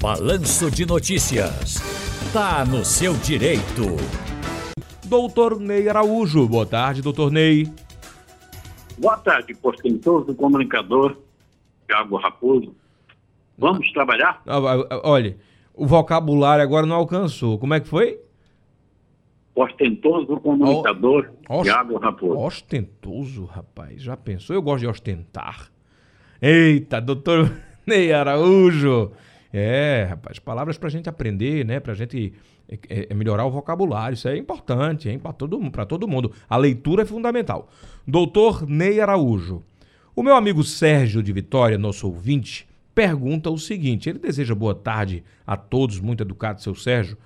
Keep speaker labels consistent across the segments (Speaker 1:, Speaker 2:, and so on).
Speaker 1: Balanço de Notícias. Tá no seu direito.
Speaker 2: Doutor Ney Araújo. Boa tarde, doutor Ney.
Speaker 3: Boa tarde, portentoso comunicador Thiago Raposo. Vamos trabalhar?
Speaker 2: Ah, ah, ah, olha, o vocabulário agora não alcançou. Como é que foi?
Speaker 3: Ostentoso comunicador
Speaker 2: Ost...
Speaker 3: Thiago Raposo.
Speaker 2: Ostentoso, rapaz. Já pensou? Eu gosto de ostentar. Eita, doutor Ney Araújo. É, rapaz, palavras pra gente aprender, né? Pra gente é, é, é melhorar o vocabulário. Isso é importante, hein? Pra todo, todo mundo. A leitura é fundamental. Doutor Ney Araújo. O meu amigo Sérgio de Vitória, nosso ouvinte, pergunta o seguinte: ele deseja boa tarde a todos, muito educado, seu Sérgio,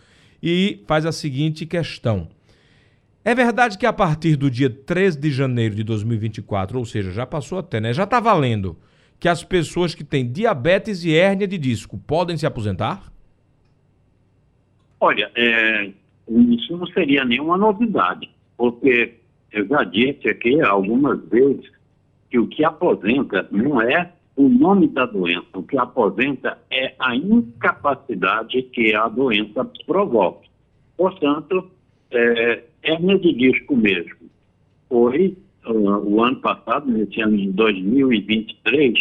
Speaker 2: e faz a seguinte questão. É verdade que a partir do dia 13 de janeiro de 2024, ou seja, já passou até, né? Já está valendo que as pessoas que têm diabetes e hérnia de disco podem se aposentar?
Speaker 3: Olha, é, isso não seria nenhuma novidade, porque eu já disse aqui algumas vezes que o que aposenta não é o nome da doença, o que aposenta é a incapacidade que a doença provoca. Portanto, é, hérnia de disco mesmo. Foi, o ano passado, nesse ano de 2023,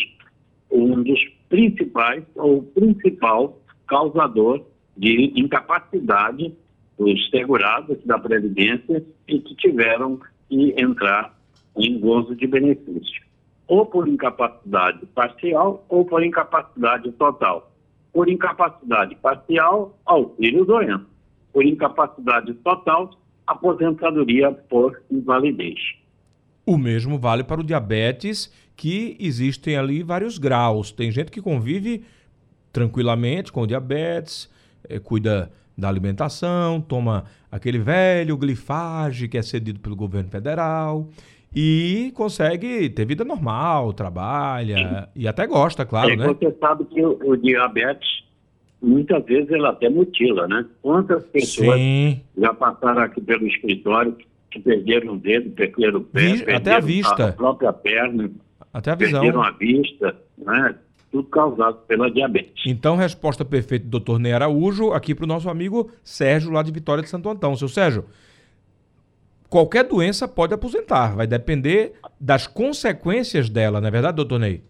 Speaker 3: um dos principais, ou principal causador de incapacidade dos segurados da Previdência e que tiveram que entrar em gozo de benefício, ou por incapacidade parcial ou por incapacidade total. Por incapacidade parcial, auxílio doença. Por incapacidade total, aposentadoria por invalidez.
Speaker 2: O mesmo vale para o diabetes, que existem ali vários graus. Tem gente que convive tranquilamente com o diabetes, eh, cuida da alimentação, toma aquele velho glifage que é cedido pelo governo federal e consegue ter vida normal, trabalha Sim. e até gosta, claro, é, né?
Speaker 3: Você sabe que o, o, diabetes, muitas vezes, ele até mutila, né? Quantas pessoas Sim. já passaram aqui pelo escritório que perderam o dedo, perderam o pé, Vi, perderam
Speaker 2: até a vista,
Speaker 3: a própria perna,
Speaker 2: até a visão,
Speaker 3: perderam a vista, né? Tudo causado pela diabetes.
Speaker 2: Então, resposta perfeita do doutor Ney Araújo, aqui para o nosso amigo Sérgio, lá de Vitória de Santo Antão. Seu Sérgio, qualquer doença pode aposentar, vai depender das consequências dela, não é verdade, doutor Ney?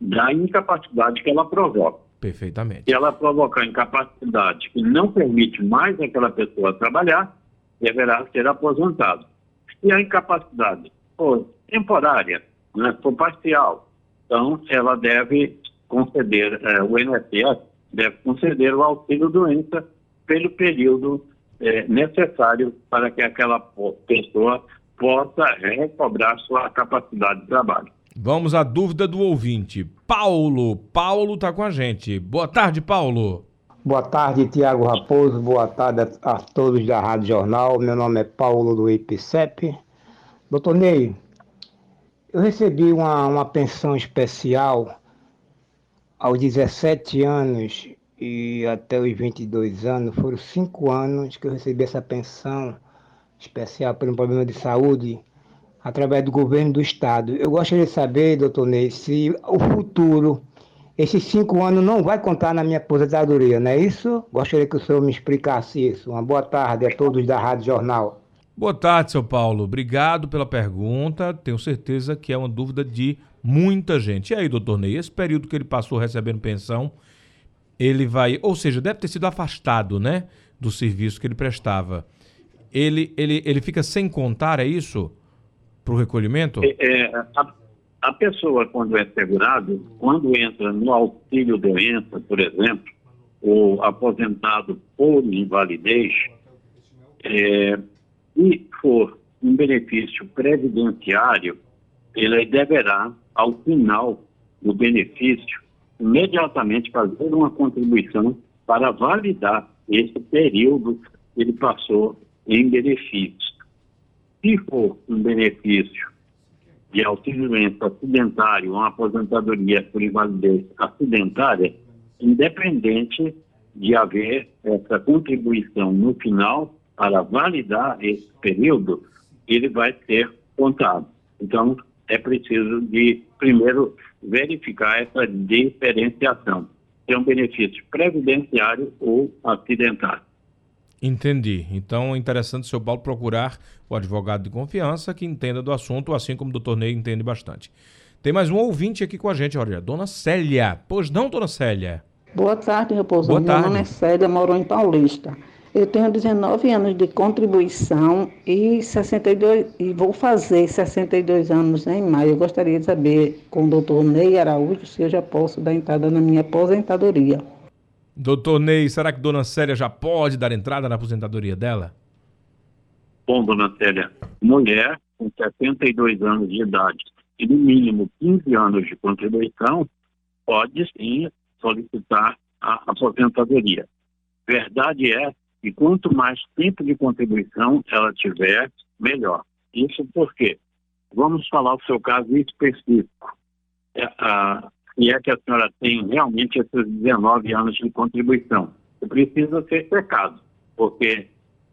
Speaker 3: Da incapacidade que ela provoca.
Speaker 2: Perfeitamente.
Speaker 3: Se ela provocar incapacidade que não permite mais aquela pessoa trabalhar, deverá ser aposentado. E a incapacidade for temporária, né, for parcial, então ela deve conceder, eh, o INSS deve conceder o auxílio doença pelo período é, necessário para que aquela pessoa possa recobrar sua capacidade de trabalho.
Speaker 2: Vamos à dúvida do ouvinte. Paulo, Paulo está com a gente. Boa tarde, Paulo.
Speaker 4: Boa tarde, Tiago Raposo. Boa tarde a, todos da Rádio Jornal. Meu nome é Paulo do IPCEP. Doutor Ney, eu recebi uma, uma pensão especial aos 17 anos e até os 22 anos, foram cinco anos que eu recebi essa pensão especial por um problema de saúde através do governo do estado. Eu gostaria de saber, doutor Ney, se o futuro, esses cinco anos não vai contar na minha aposentadoria, não é isso? Gostaria que o senhor me explicasse isso. Uma boa tarde a todos da Rádio Jornal.
Speaker 2: Boa tarde, seu Paulo. Obrigado pela pergunta. Tenho certeza que é uma dúvida de muita gente. E aí, doutor Ney, esse período que ele passou recebendo pensão, ele vai, ou seja, deve ter sido afastado, né, do serviço que ele prestava. Ele, ele, ele fica sem contar, é isso, para o recolhimento?
Speaker 3: É, é, a, a, pessoa, quando é segurado, quando entra no auxílio doença, por exemplo, ou aposentado por invalidez, é, e for um benefício previdenciário, ele deverá, ao final do benefício, imediatamente fazer uma contribuição para validar esse período que ele passou em benefício. Se for um benefício de auxílio acidentário, uma aposentadoria por invalidez acidentária, independente de haver essa contribuição no final para validar esse período, ele vai ser contado. Então, é preciso de, primeiro, verificar essa diferenciação. ter um benefício previdenciário ou acidentário.
Speaker 2: Entendi. Então é interessante o seu Paulo procurar o advogado de confiança que entenda do assunto, assim como o doutor Ney entende bastante. Tem mais um ouvinte aqui com a gente, olha, Dona Célia. Pois não, Dona Célia?
Speaker 5: Boa tarde, Raposo.
Speaker 2: Boa
Speaker 5: Meu
Speaker 2: tarde.
Speaker 5: nome é Célia, moro em Paulista. Eu tenho 19 anos de contribuição e 62 e vou fazer 62 anos em maio. Eu gostaria de saber com o doutor Ney Araújo se eu já posso dar entrada na minha aposentadoria.
Speaker 2: Doutor Ney, será que Dona Célia já pode dar entrada na aposentadoria dela?
Speaker 3: Bom, dona Célia, mulher com 72 anos de idade e no mínimo 15 anos de contribuição pode sim solicitar a aposentadoria. Verdade é que quanto mais tempo de contribuição ela tiver, melhor. Isso porque vamos falar o seu caso específico. É, a, e é que a senhora tem realmente esses 19 anos de contribuição. Precisa ser checado, porque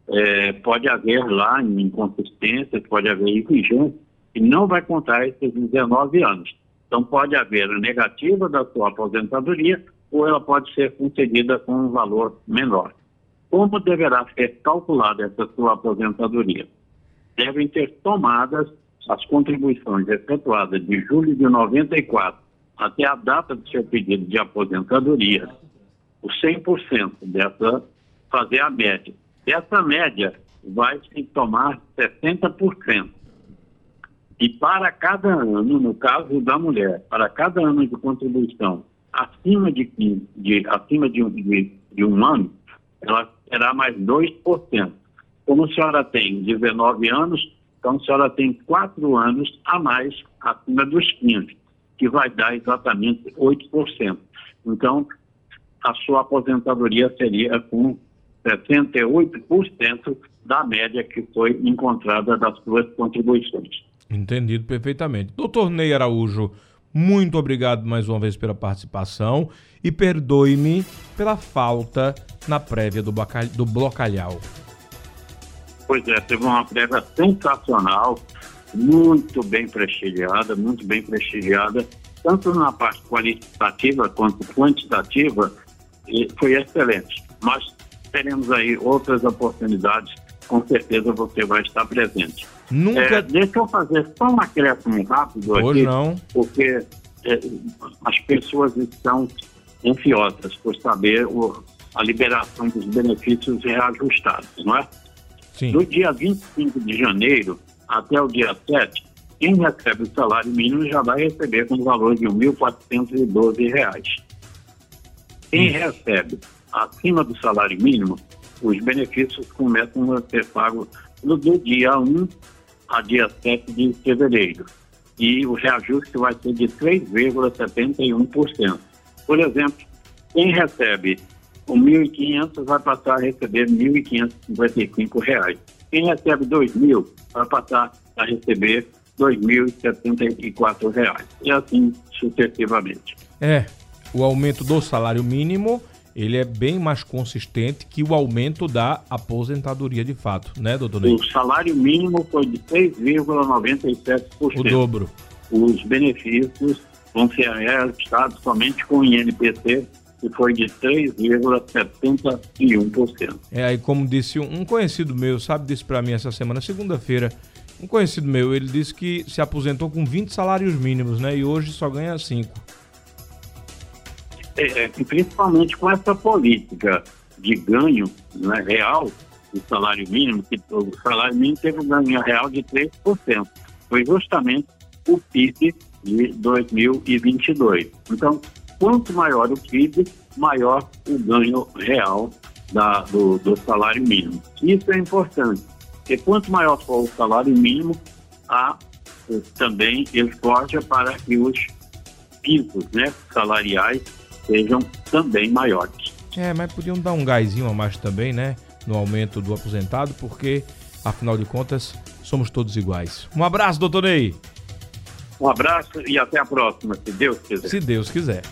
Speaker 3: é, pode haver lá inconsistências, pode haver exigência, e não vai contar esses 19 anos. Então, pode haver a negativa da sua aposentadoria ou ela pode ser concedida com um valor menor. Como deverá ser calculada essa sua aposentadoria? Devem ter tomadas as contribuições efetuadas de julho de 94 até a data do seu pedido de aposentadoria, o 100% dessa, fazer a média. Dessa média, vai se tomar 60%. E para cada ano, no caso da mulher, para cada ano de contribuição acima de, 15, de, acima de, um, de, de um ano, ela terá mais 2%. Como a senhora tem 19 anos, então a senhora tem 4 anos a mais acima dos 15, que vai dar exatamente 8%. Então, a sua aposentadoria seria com 68% da média que foi encontrada das suas contribuições.
Speaker 2: Entendido perfeitamente. Doutor Ney Araújo, muito obrigado mais uma vez pela participação e perdoe-me pela falta na prévia do, do Blocalhau.
Speaker 3: Pois é, teve uma prévia sensacional, muito bem prestigiada, muito bem prestigiada, tanto na parte qualitativa quanto quantitativa, e foi excelente. Mas teremos aí outras oportunidades, com certeza você vai estar presente.
Speaker 2: Nunca.
Speaker 3: É, deixa eu fazer só um acréscimo rápido
Speaker 2: Hoje
Speaker 3: aqui,
Speaker 2: não.
Speaker 3: porque é, as pessoas estão ansiosas por saber o, a liberação dos benefícios reajustados, não é?
Speaker 2: Sim.
Speaker 3: Do dia 25 de janeiro até o dia 7, quem recebe o salário mínimo já vai receber com o valor de R$ 1.412. Quem recebe acima do salário mínimo, os benefícios começam a ser pagos do dia 1 a dia 7 de fevereiro. E o reajuste vai ser de 3,71%. Por exemplo, quem recebe o 1.500 vai passar a receber R$ 1.555. Quem recebe R$ 2.000 vai passar a receber 2.074 reais. E assim sucessivamente.
Speaker 2: É, o aumento do salário mínimo, ele é bem mais consistente que o aumento da aposentadoria de fato, né, doutor Ney?
Speaker 3: O salário mínimo foi de 6,97%.
Speaker 2: O dobro.
Speaker 3: Os benefícios vão ser reajustados somente com o INPC, que foi de 3,71%.
Speaker 2: É, aí como disse um conhecido meu, sabe, disse pra mim essa semana, segunda-feira, um conhecido meu, ele disse que se aposentou com 20 salários mínimos, né, e hoje só ganha 5.
Speaker 3: É, é, principalmente com essa política de ganho né, real do salário mínimo, que o salário mínimo teve um ganho real de 3%. Foi justamente o PIB de 2022. Então, quanto maior o PIB, maior o ganho real da, do, do salário mínimo. Isso é importante, porque quanto maior for o salário mínimo, há eh, também ele forja para que os pisos né, salariais sejam também maiores.
Speaker 2: É, mas podiam dar um gásinho a mais também, né, no aumento do aposentado, porque, afinal de contas, somos todos iguais. Um abraço, doutor Ney,
Speaker 3: Um abraço e até a próxima, se Deus quiser.
Speaker 2: se Deus quiser.